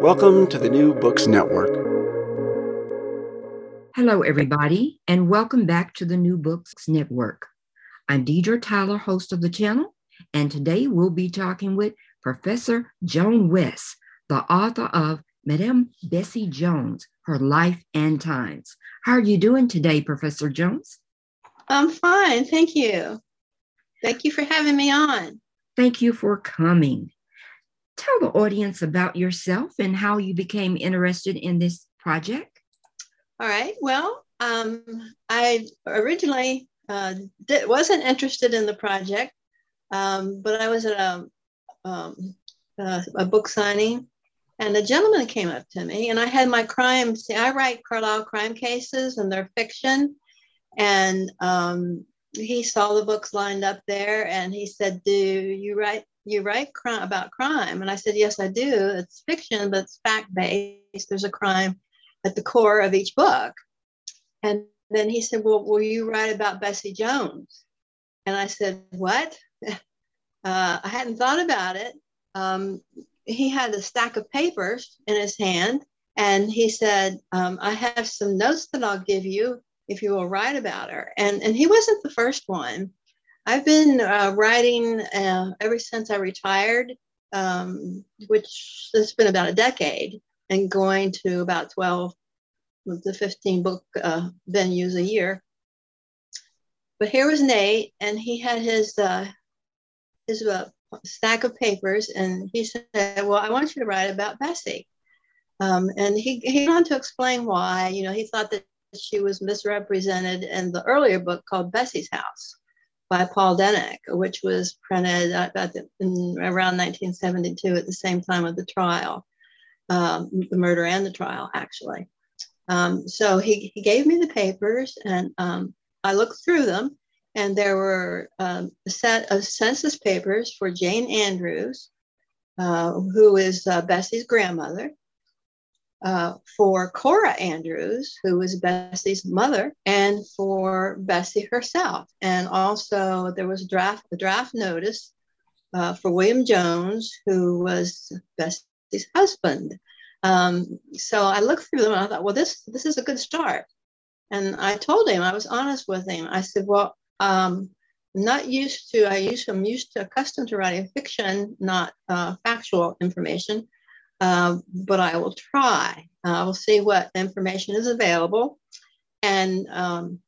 Welcome to the New Books Network. Hello, everybody, and welcome back to the New Books Network. I'm Deidre Tyler, host of the channel, and today we'll be talking with Professor Joan West, the author of Madame Bessie Jones, Her Life and Times. How are you doing today, Professor Jones? I'm fine, thank you. Thank you for having me on. Thank you for coming. Tell the audience about yourself and how you became interested in this project. All right. Well, um, I originally uh, did, wasn't interested in the project, um, but I was at a, um, uh, a book signing, and a gentleman came up to me, and I had my crime. See, I write Carlisle crime cases, and they're fiction, and um, he saw the books lined up there, and he said, "Do you write you write crime about crime and i said yes i do. It's fiction but it's fact based there's a crime at the core of each book. And then he said well will you write about bessie jones? And i said what? Uh, i hadn't thought about it. Um, he had a stack of papers in his hand and he said um, i have some notes that i'll give you if you will write about her. And and he wasn't the first one I've been uh, writing uh, ever since I retired, um, which has been about a decade, and going to about 12 to 15 book uh, venues a year. But here was Nate, and he had his uh, his uh, stack of papers, and he said, "Well, I want you to write about Bessie." Um, and he he went on to explain why. You know, he thought that she was misrepresented in the earlier book called Bessie's House by Paul Denick, which was printed about the, in, around 1972 at the same time of the trial, um, the murder and the trial, actually. Um, so he, he gave me the papers and um, I looked through them, and there were um, a set of census papers for Jane Andrews, uh, who is uh, Bessie's grandmother uh, for Cora Andrews, who was Bessie's mother, and for Bessie herself. And also there was a draft, a draft notice uh, for William Jones, who was Bessie's husband. Um, so I looked through them and I thought, well, this this is a good start. And I told him, I was honest with him. I said, well, um, I'm not used to, I used, I'm used to accustomed to writing fiction, not uh, factual information. Um, but I will try. Uh, I will see what information is available and um,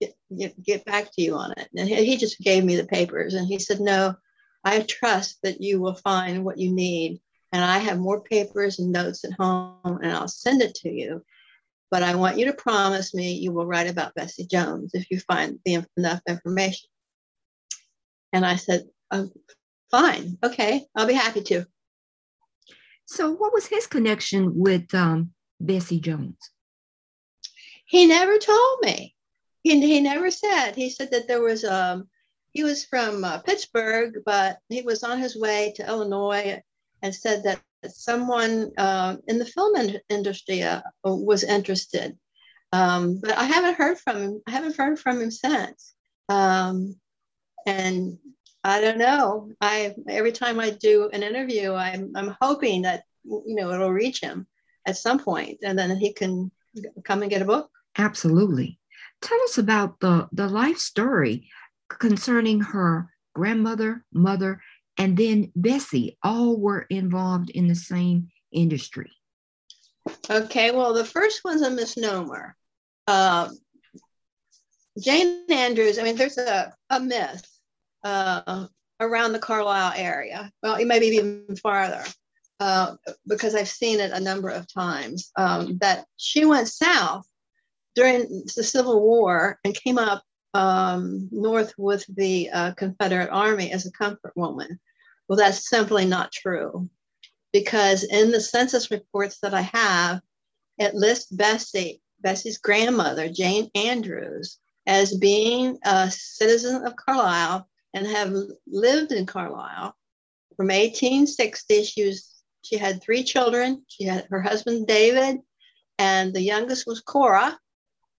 get, get, get, back to you on it. And he, he just gave me the papers and he said, No, I trust that you will find what you need. And I have more papers and notes at home and I'll send it to you. But I want you to promise me you will write about Bessie Jones if you find the, enough information. And I said, oh, Fine, okay, I'll be happy to. So, what was his connection with um, Bessie Jones? He never told me. He, he never said. He said that there was um he was from uh, Pittsburgh, but he was on his way to Illinois and said that someone uh, in the film in- industry uh, was interested. Um, but I haven't heard from him. I haven't heard from him since. Um, and I don't know. I every time I do an interview, I'm I'm hoping that you know it'll reach him at some point, and then he can come and get a book. Absolutely. Tell us about the the life story concerning her grandmother, mother, and then Bessie. All were involved in the same industry. Okay. Well, the first one's a misnomer. Uh, Jane Andrews. I mean, there's a a myth uh, around the Carlisle area. Well, it may be even farther, uh, because I've seen it a number of times. Um, that she went south during the Civil War and came up um, north with the uh, Confederate Army as a comfort woman. Well, that's simply not true, because in the census reports that I have, it lists Bessie, Bessie's grandmother, Jane Andrews, as being a citizen of Carlisle and have lived in Carlisle from 1860. She was she had three children. She had her husband David, and the youngest was Cora,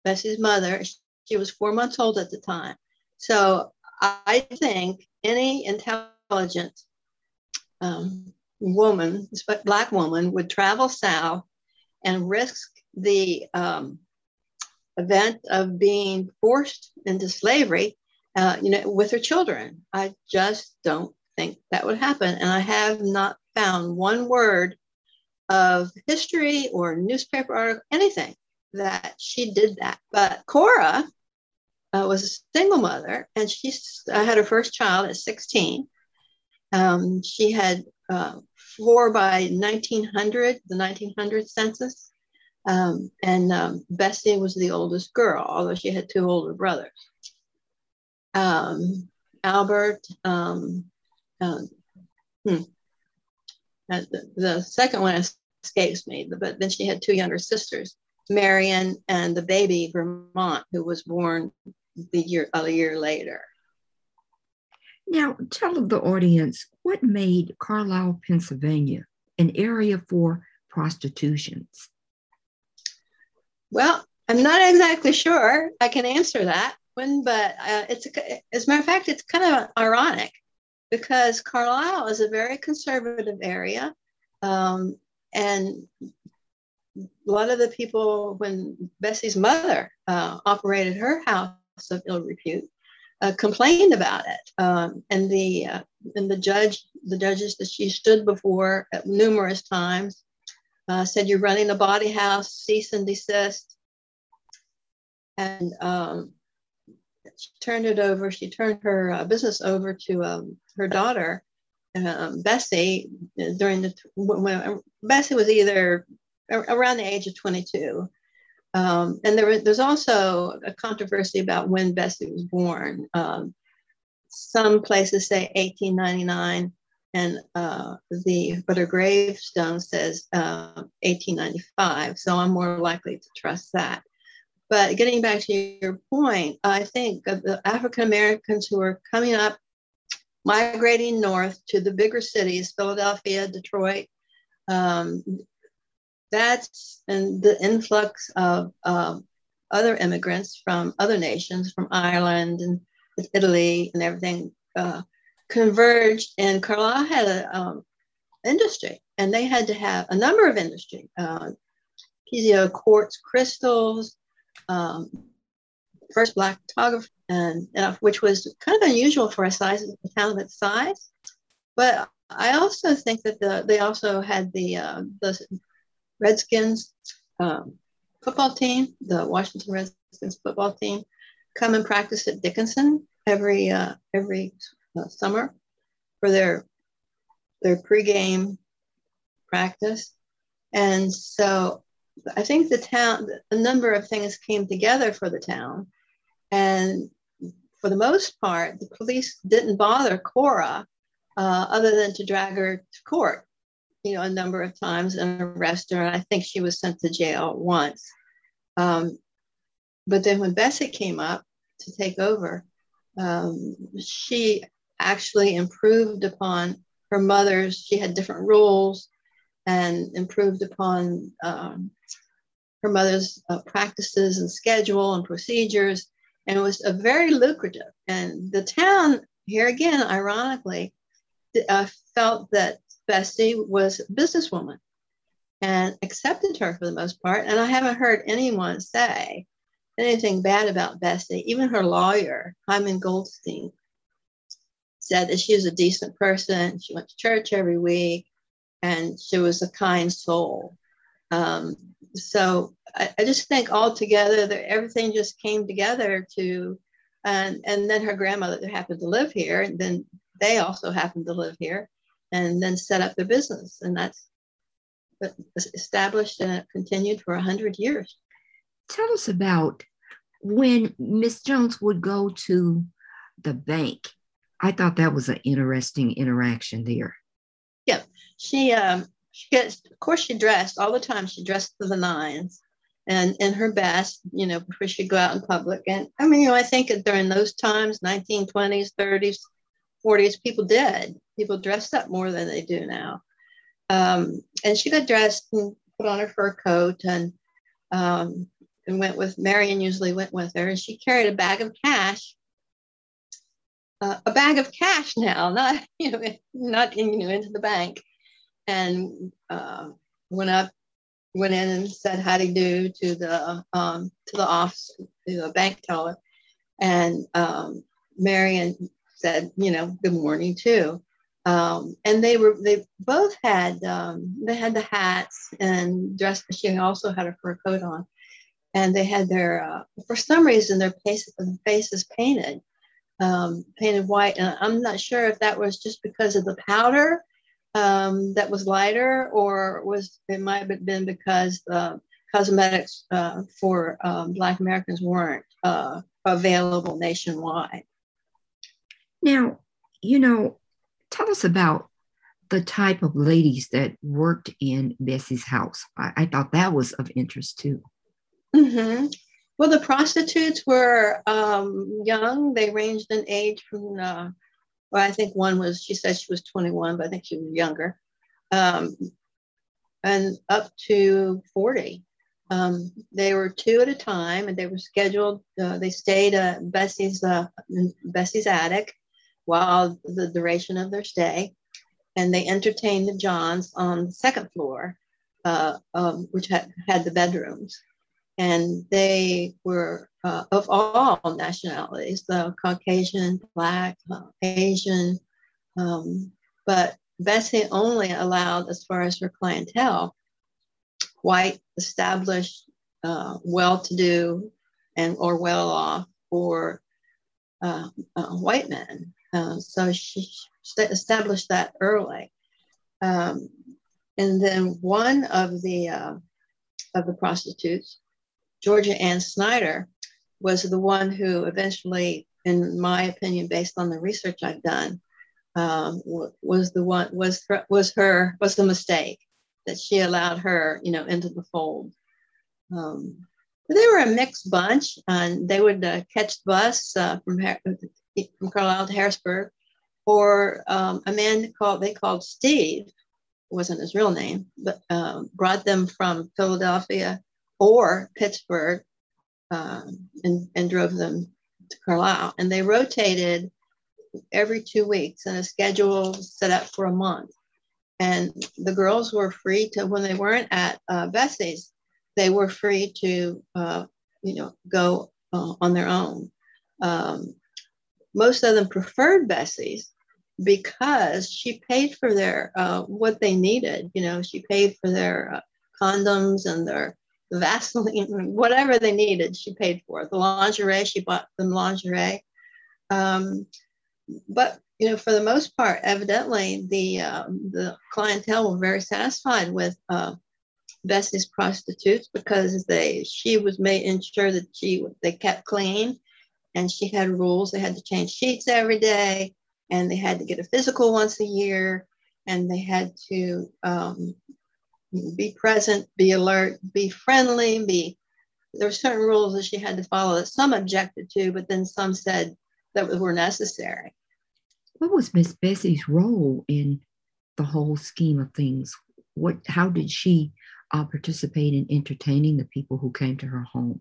Bessie's mother. She was four months old at the time. So I think any intelligent um, woman, black woman, would travel south and risk the um, event of being forced into slavery uh, you know, with her children. I just don't think that would happen. And I have not found one word of history or newspaper article, anything that she did that. But Cora uh, was a single mother and she uh, had her first child at 16. Um, she had uh, four by 1900, the 1900 census. Um, and um, Bessie was the oldest girl, although she had two older brothers um, Albert. Um, uh, hmm. uh, the, the, second one escapes me, but then she had two younger sisters, Marion and the baby Vermont, who was born the year a year later. Now, tell the audience what made Carlisle, Pennsylvania, an area for prostitutions. Well, I'm not exactly sure I can answer that one, but uh, it's a, as a matter of fact, it's kind of ironic because Carlisle is a very conservative area, um, and a lot of the people when Bessie's mother uh, operated her house of ill repute uh, complained about it, um, and the uh, and the judge, the judges that she stood before numerous times uh, said, "You're running a bawdy house, cease and desist." And um, she turned it over. She turned her uh, business over to um, her daughter, um, Bessie, during the when Bessie was either around the age of 22. Um, and there was, there's also a controversy about when Bessie was born. Um, some places say 1899, and uh, the but her gravestone says uh, 1895. So I'm more likely to trust that. But getting back to your point, I think of the African Americans who are coming up, migrating north to the bigger cities, Philadelphia, Detroit. Um, that's and the influx of um, other immigrants from other nations, from Ireland and Italy and everything, uh, converged. And Carlisle had an um, industry, and they had to have a number of industry. Uh, quartz crystals, um, first black photographer, and which was kind of unusual for a size a town of its size. But I also think that the, they also had the uh, the Redskins um, football team, the Washington Redskins football team, come and practice at Dickinson every uh, every uh, summer for their their pregame practice. And so I think the town, a number of things came together for the town. And for the most part, the police didn't bother Cora uh, other than to drag her to court, you know, a number of times and arrest her. And I think she was sent to jail once. Um, but then when Bessie came up to take over, um, she actually improved upon her mother's. She had different rules and improved upon um, her mother's uh, practices and schedule and procedures. And it was a very lucrative. And the town, here again, ironically, uh, felt that Bessie was a businesswoman and accepted her for the most part. And I haven't heard anyone say anything bad about Bessie. Even her lawyer, Hyman Goldstein, said that she was a decent person. She went to church every week and she was a kind soul. Um, so I, I, just think altogether that everything just came together to, and, and then her grandmother happened to live here, and then they also happened to live here, and then set up their business, and that's established and it continued for a hundred years. Tell us about when Miss Jones would go to the bank. I thought that was an interesting interaction there. Yeah, she um, she gets, of course, she dressed all the time. She dressed to the nines and in her best, you know, before she'd go out in public. And I mean, you know, I think during those times, 1920s, 30s, 40s, people did. People dressed up more than they do now. Um, and she got dressed and put on her fur coat and um, and went with Marion. Usually went with her, and she carried a bag of cash. Uh, a bag of cash now, not you know, not in, you know into the bank, and uh, went up, went in and said how you do to the um, to the office, to the bank teller, and um, Marion said, you know, good morning too. Um, and they were they both had um, they had the hats and dressed. She also had a fur coat on, and they had their uh, for some reason their faces faces painted um, painted white. And I'm not sure if that was just because of the powder um, that was lighter, or was it might have been because the cosmetics uh, for um, Black Americans weren't uh, available nationwide. Now, you know, tell us about the type of ladies that worked in Bessie's house. I, I thought that was of interest too. Mm-hmm. Well, the prostitutes were um, young. They ranged in age from uh, well, I think one was, she said she was 21, but I think she was younger, um, and up to 40. Um, they were two at a time and they were scheduled, uh, they stayed at Bessie's, uh, Bessie's attic while the duration of their stay. And they entertained the Johns on the second floor, uh, um, which had, had the bedrooms and they were uh, of all nationalities the caucasian black uh, asian um, but bessie only allowed as far as her clientele white established uh, well-to-do and or well-off or uh, uh, white men. Uh, so she established that early. Um, and then one of the of the prostitutes Georgia Ann Snyder was the one who eventually, in my opinion, based on the research I've done, um, was the one was was her was the mistake that she allowed her, you know, into the fold. Um, they were a mixed bunch, and they would uh, catch the bus uh, from from Carlisle to Harrisburg, or um, a man called they called Steve, wasn't his real name, but um, brought them from Philadelphia or Pittsburgh um, and, and drove them to Carlisle. And they rotated every two weeks and a schedule set up for a month. And the girls were free to, when they weren't at uh, Bessie's, they were free to, uh, you know, go uh, on their own. Um, most of them preferred Bessie's because she paid for their uh, what they needed. You know, she paid for their uh, condoms and their Vaseline, whatever they needed, she paid for. The lingerie, she bought them lingerie. Um, but you know, for the most part, evidently the uh, the clientele were very satisfied with uh, Bessie's prostitutes because they she was made ensure that she they kept clean, and she had rules. They had to change sheets every day, and they had to get a physical once a year, and they had to um, be present, be alert, be friendly, be there were certain rules that she had to follow that some objected to, but then some said that were necessary. What was Miss Bessie's role in the whole scheme of things? what how did she uh, participate in entertaining the people who came to her home?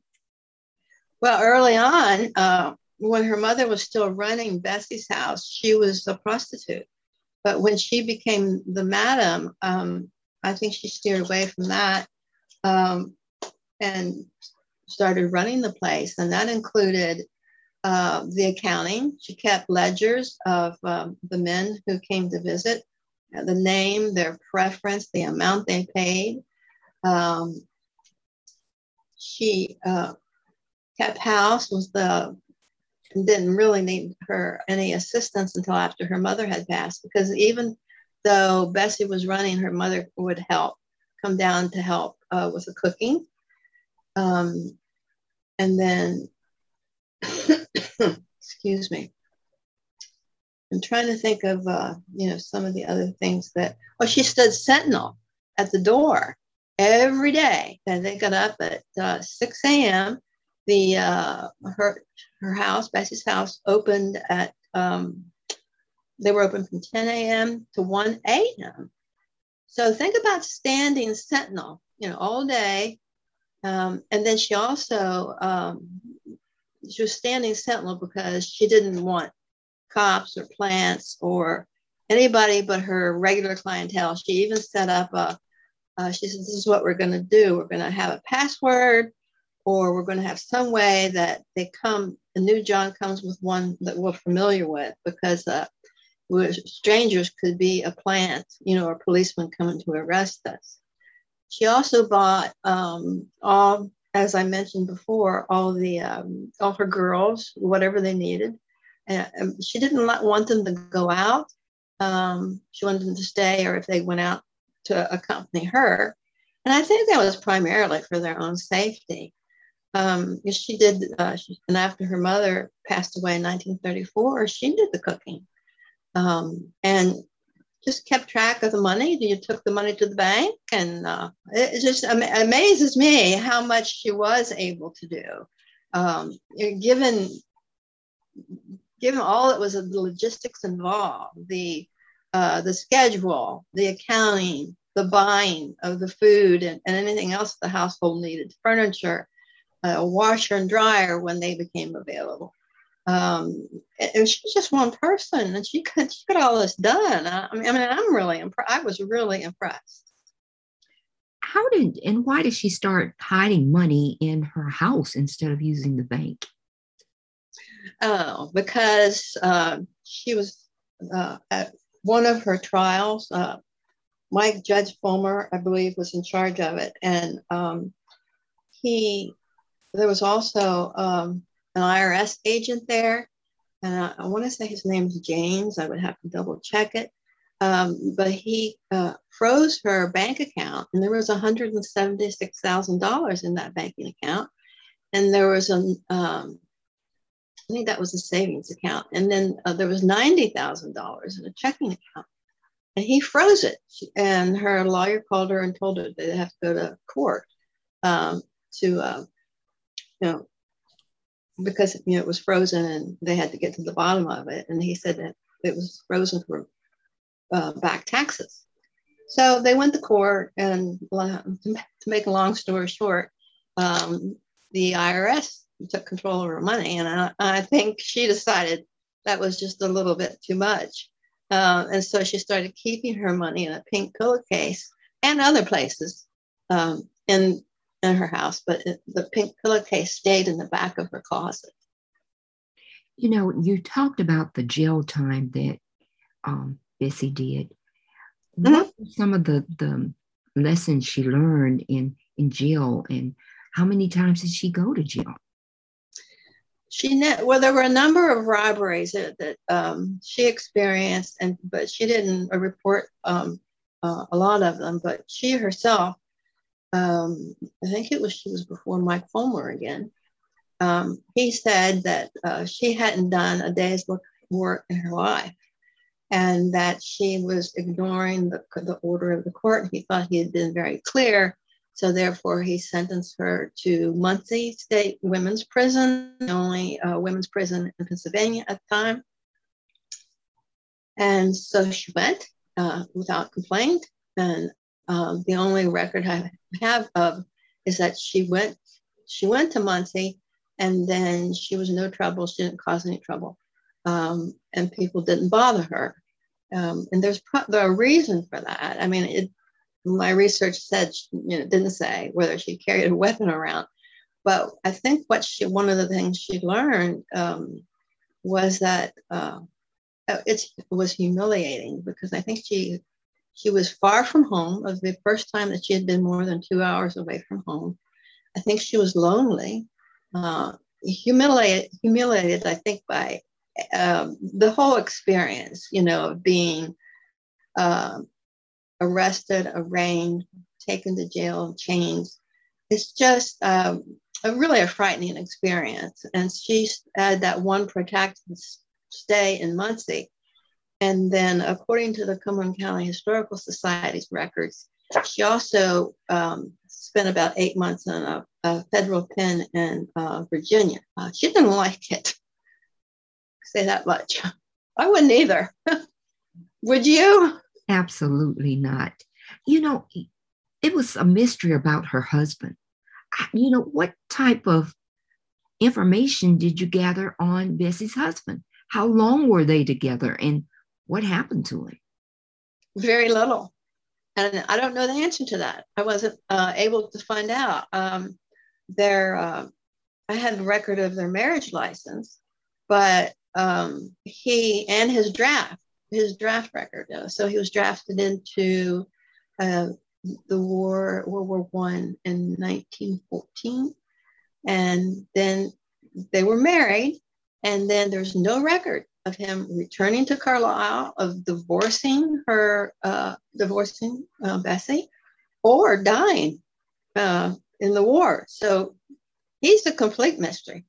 Well, early on, uh, when her mother was still running Bessie's house, she was a prostitute. But when she became the madam, um, I think she steered away from that um, and started running the place. And that included uh, the accounting. She kept ledgers of um, the men who came to visit, the name, their preference, the amount they paid. Um, she uh, kept house, was the didn't really need her any assistance until after her mother had passed because even though Bessie was running, her mother would help come down to help uh, with the cooking. Um, and then, excuse me, I'm trying to think of, uh, you know, some of the other things that, oh, she stood sentinel at the door every day. And they got up at uh, 6 a.m. The, uh, her, her house, Bessie's house, opened at, um, they were open from 10 a.m. to 1 a.m. So think about standing sentinel, you know, all day. Um, and then she also, um, she was standing sentinel because she didn't want cops or plants or anybody but her regular clientele. She even set up a, uh, she said, this is what we're going to do. We're going to have a password or we're going to have some way that they come, the new John comes with one that we're familiar with because uh, strangers could be a plant, you know, or a policeman coming to arrest us. She also bought um, all, as I mentioned before, all the um, all her girls whatever they needed. And she didn't want them to go out. Um, she wanted them to stay, or if they went out, to accompany her. And I think that was primarily for their own safety. Um, she did, uh, she, and after her mother passed away in 1934, she did the cooking um, and just kept track of the money. You took the money to the bank, and uh, it just am- amazes me how much she was able to do, um, given given all that was the logistics involved, the uh, the schedule, the accounting, the buying of the food, and, and anything else the household needed, furniture, a washer and dryer when they became available um, and she's just one person, and she could she got all this done. I, I mean, I mean, I'm really impressed. I was really impressed. How did and why did she start hiding money in her house instead of using the bank? Oh, because uh, she was uh, at one of her trials. Uh, Mike Judge Fulmer, I believe, was in charge of it, and um, he there was also um, an IRS agent there. And I, want to say his name's James. I would have to double check it. Um, but he uh, froze her bank account, and there was $176,000 in that banking account. And there was a, um, I think that was a savings account. And then uh, there was $90,000 in a checking account. And he froze it. And her lawyer called her and told her they'd have to go to court um, to, uh, you know, because you know it was frozen and they had to get to the bottom of it. And he said that it was frozen for uh, back taxes. So they went to court, and to make a long story short, um, the IRS took control of her money, and I, I, think she decided that was just a little bit too much, uh, and so she started keeping her money in a pink pillowcase and other places. Um, and in her house, but it, the pink pillowcase stayed in the back of her closet. You know, you talked about the jail time that um, Bessie did. Mm-hmm. What were some of the, the lessons she learned in, in jail, and how many times did she go to jail? She ne- well, there were a number of robberies that, that um, she experienced, and but she didn't report um, uh, a lot of them. But she herself um, I think it was she was before Mike Fulmer again. Um, he said that uh, she hadn't done a day's work in her life and that she was ignoring the, the order of the court. He thought he had been very clear. So therefore, he sentenced her to Muncy State Women's Prison, the only uh, women's prison in Pennsylvania at the time. And so she went uh, without complaint. And Um, the only record I have of is that she went she went to Muncy and then she was no trouble. She didn't cause any trouble. Um, and people didn't bother her. Um, and there's pro- a reason for that. I mean, it, my research said, you know, didn't say whether she carried a weapon around, but I think what she, one of the things she learned um, was that uh, it was humiliating because I think she she was far from home. It was the first time that she had been more than two hours away from home. I think she was lonely, uh, humiliated, humiliated. I think by um, the whole experience, you know, of being uh, arrested, arraigned, taken to jail, chains. It's just um, a really a frightening experience. And she had that one protracted stay in Muncy. And then, according to the Cumberland County Historical Society's records, she also um, spent about eight months in a, a federal pen in uh, Virginia. Uh, she didn't like it. Say that much. I wouldn't either. Would you? Absolutely not. You know, it was a mystery about her husband. You know, what type of information did you gather on Bessie's husband? How long were they together and what happened to him? Very little. And I don't know the answer to that. I wasn't uh, able to find out. Um, their, uh, I had a record of their marriage license, but um, he and his draft his draft record. Uh, so he was drafted into uh, the war, World War One in 1914, and then they were married. And then there's no record of him returning to Carlisle, of divorcing her, uh, divorcing uh, Bessie, or dying uh, in the war. So he's a complete mystery.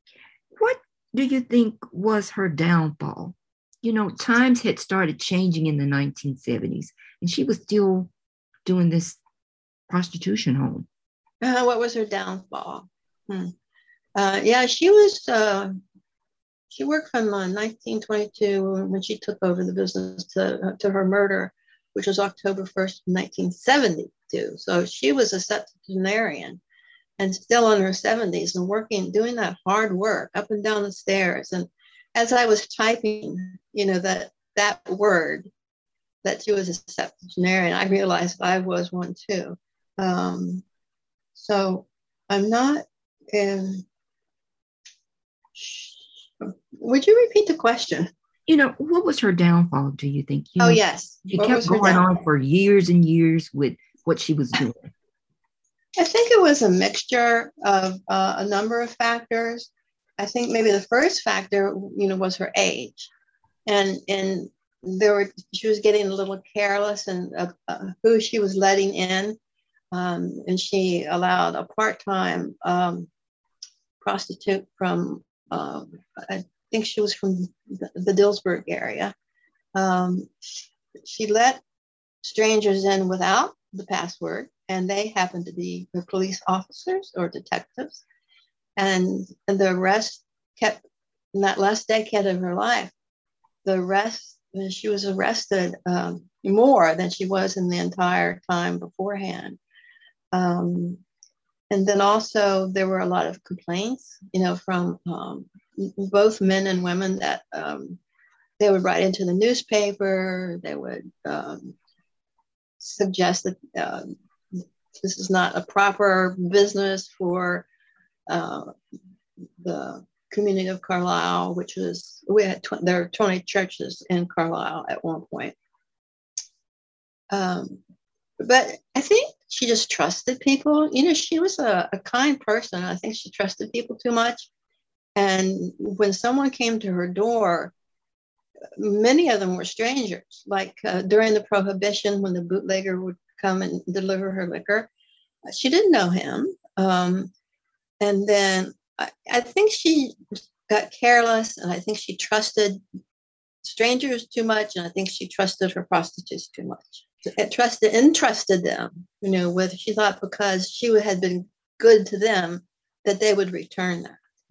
What do you think was her downfall? you know, times had started changing in the 1970s, and she was still doing this prostitution home. Uh, what was her downfall? Hmm. Uh, yeah, she was. Uh, she worked from 1922 uh, when she took over the business to, to her murder, which was October 1st, 1972. So she was a septuagenarian and still in her 70s and working, doing that hard work up and down the stairs and as I was typing, you know, that that word that she was a septuagenarian, I realized I was one too. Um, so I'm not in. Would you repeat the question? You know, what was her downfall, do you think? You oh, know, yes. She what kept going on for years and years with what she was doing. I think it was a mixture of uh, a number of factors. I think maybe the first factor, you know, was her age, and and there were she was getting a little careless and uh, uh, who she was letting in, um, and she allowed a part-time um, prostitute from I think she was from the, Dillsburg area. Um, she let strangers in without the password, and they happened to be police officers or detectives and the rest kept in that last decade of her life the rest she was arrested um, more than she was in the entire time beforehand um, and then also there were a lot of complaints you know from um, both men and women that um, they would write into the newspaper they would um, suggest that uh, this is not a proper business for uh, the community of Carlisle, which was, we had, tw- there were 20 churches in Carlisle at one point. Um, but I think she just trusted people. You know, she was a, a kind person. I think she trusted people too much. And when someone came to her door, many of them were strangers. Like uh, during the Prohibition, when the bootlegger would come and deliver her liquor, she didn't know him. Um, and then I, I think she got careless and I think she trusted strangers too much and I think she trusted her prostitutes too much. It trusted entrusted them, you know, with she thought because she had been good to them that they would return that.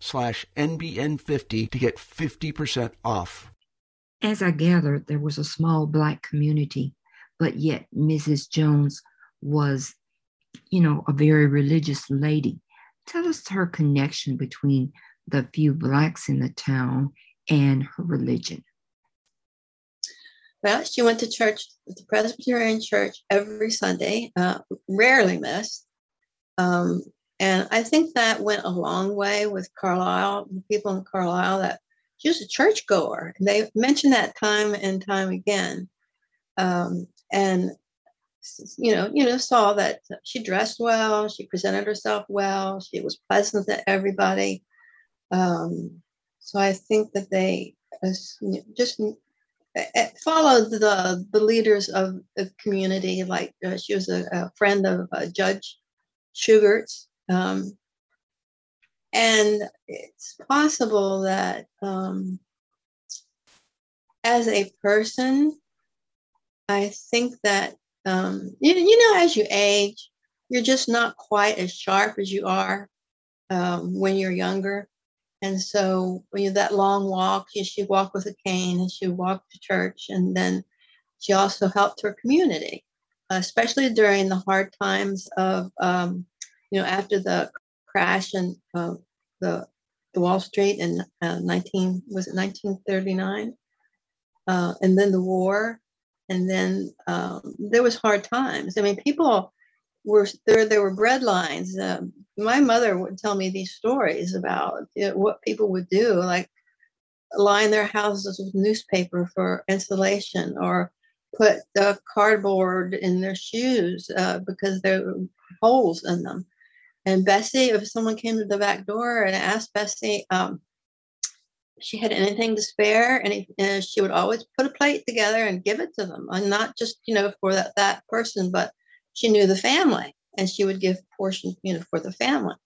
slash NBN50 to get 50% off. As I gathered, there was a small Black community, but yet Mrs. Jones was, you know, a very religious lady. Tell us her connection between the few Blacks in the town and her religion. Well, she went to church, the Presbyterian church, every Sunday, uh, rarely missed. Um, and I think that went a long way with Carlisle, the people in Carlisle that she was a churchgoer. They mentioned that time and time again. Um, and you know, you know, saw that she dressed well, she presented herself well, she was pleasant to everybody. Um, so I think that they just followed the the leaders of the community. Like uh, she was a, a friend of uh, Judge Shughart's, um, and it's possible that um, as a person, I think that, um, you, you know, as you age, you're just not quite as sharp as you are um, when you're younger. And so when you that long walk, she walked with a cane and she walked to church. And then she also helped her community, especially during the hard times of, um, you know, after the crash in uh, the, the Wall Street in uh, 19 was it 1939, uh, and then the war, and then um, there was hard times. I mean, people were there. There were bread lines. Um, my mother would tell me these stories about you know, what people would do, like line their houses with newspaper for insulation, or put the cardboard in their shoes uh, because there were holes in them. And Bessie, if someone came to the back door and asked Bessie, um, she had anything to spare, and, and, she would always put a plate together and give it to them, and not just you know for that that person, but she knew the family, and she would give portions you know for the family,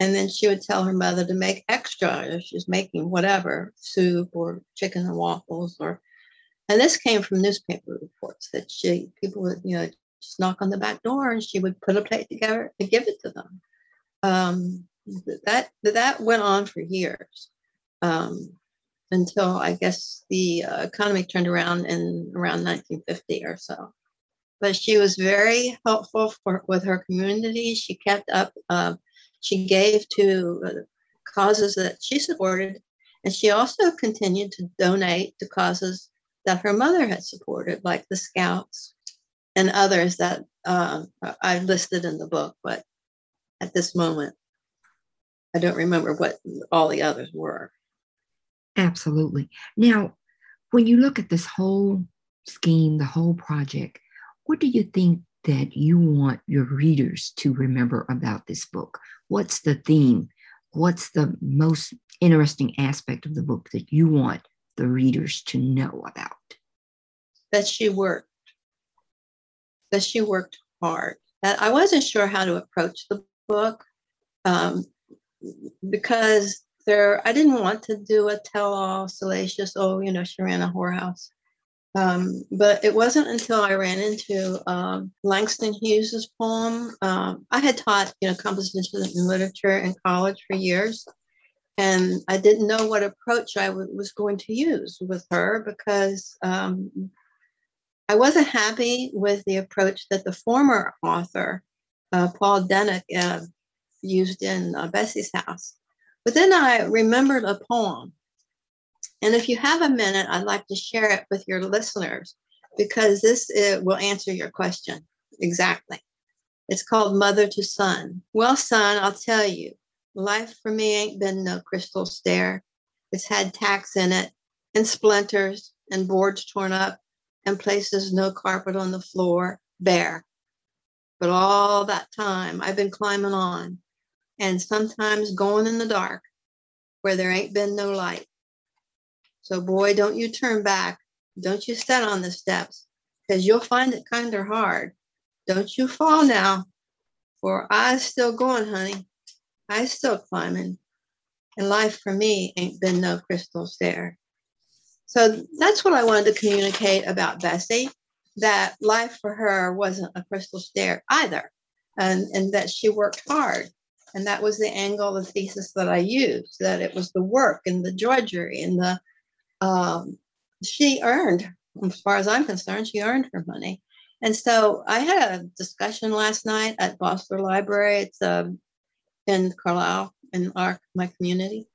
and then she would tell her mother to make extra if she's making whatever soup or chicken and waffles or, and this came from newspaper reports that she people would you know just knock on the back door and she would put a plate together to give it to them um, that that went on for years um, until I guess the uh, economy turned around in around 1950 or so. But she was very helpful for with her community. She kept up. Uh, she gave to uh, causes that she supported, and she also continued to donate to causes that her mother had supported, like the Scouts and others that uh, I listed in the book. But at this moment. I don't remember what all the others were. Absolutely. Now, when you look at this whole scheme, the whole project, what do you think that you want your readers to remember about this book? What's the theme? What's the most interesting aspect of the book that you want the readers to know about? That she worked. That she worked hard. I wasn't sure how to approach the book um, because there I didn't want to do a tell-all salacious, oh, you know, she ran a whorehouse. Um, but it wasn't until I ran into um, Langston Hughes's poem. Um, I had taught, you know, composition and literature in college for years, and I didn't know what approach I w- was going to use with her because um, I wasn't happy with the approach that the former author uh, Paul Denick uh, used in uh, Bessie's house. But then I remembered a poem and if you have a minute, I'd like to share it with your listeners because this uh, will answer your question exactly. It's called Mother to Son. Well, son, I'll tell you, life for me ain't been no crystal stair. It's had tacks in it and splinters and boards torn up and places no carpet on the floor, bare. But all that time I've been climbing on and sometimes going in the dark where there ain't been no light. So, boy, don't you turn back. Don't you stand on the steps because you'll find it kind of hard. Don't you fall now, for I's still going, honey. I's still climbing. And life for me ain't been no crystal stair. So that's what I wanted to communicate about Bessie that life for her wasn't a crystal stair either, and, and that she worked hard. And that was the angle, the thesis that I used that it was the work and the drudgery and the, um, she earned, as far as I'm concerned, she earned her money. And so I had a discussion last night at Bosler Library. It's um, in Carlisle in our my community,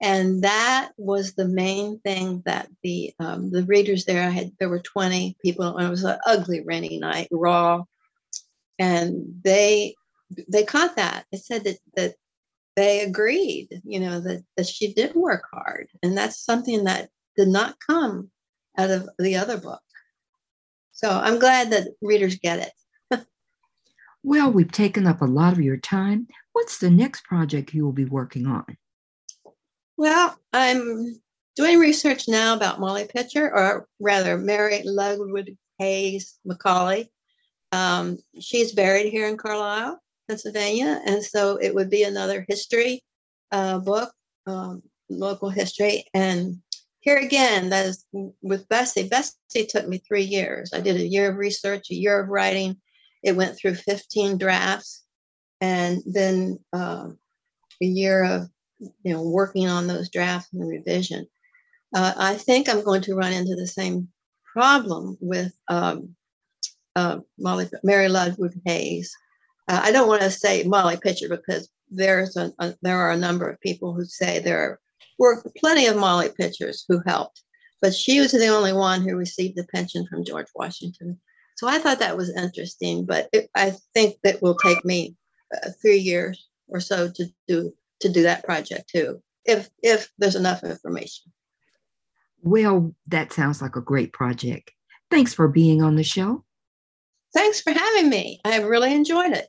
and that was the main thing that the um, the readers there I had there were 20 people and it was an ugly rainy night raw. And they they caught that. They said that that they agreed you know that, that she did work hard. And that's something that did not come out of the other book. So i'm glad that readers get it. Well we've taken up a lot of your time. What's the next project you will be working on well, I'm doing research now about Molly Pitcher, or rather, Mary Ludwig Hays McCauley. Um, she's buried here in Carlisle, Pennsylvania, and so it would be another history uh, book, um, local history. And here again, that is with Bessie. Bessie took me three years. I did a year of research, a year of writing. It went through 15 drafts, and then uh, a year of you know, working on those drafts and revision. Uh, I think I'm going to run into the same problem with um, uh, Molly, Mary Ludwig Hays. Uh, I don't want to say Molly Pitcher because there's a, a, there are a number of people who say there were plenty of Molly Pitchers who helped, but she was the only one who received a pension from George Washington. So I thought that was interesting, but it, I think that will take me uh, three years or so to do to do that project too, if if there's enough information. Well, that sounds like a great project. Thanks for being on the show. Thanks for having me. I have really enjoyed it.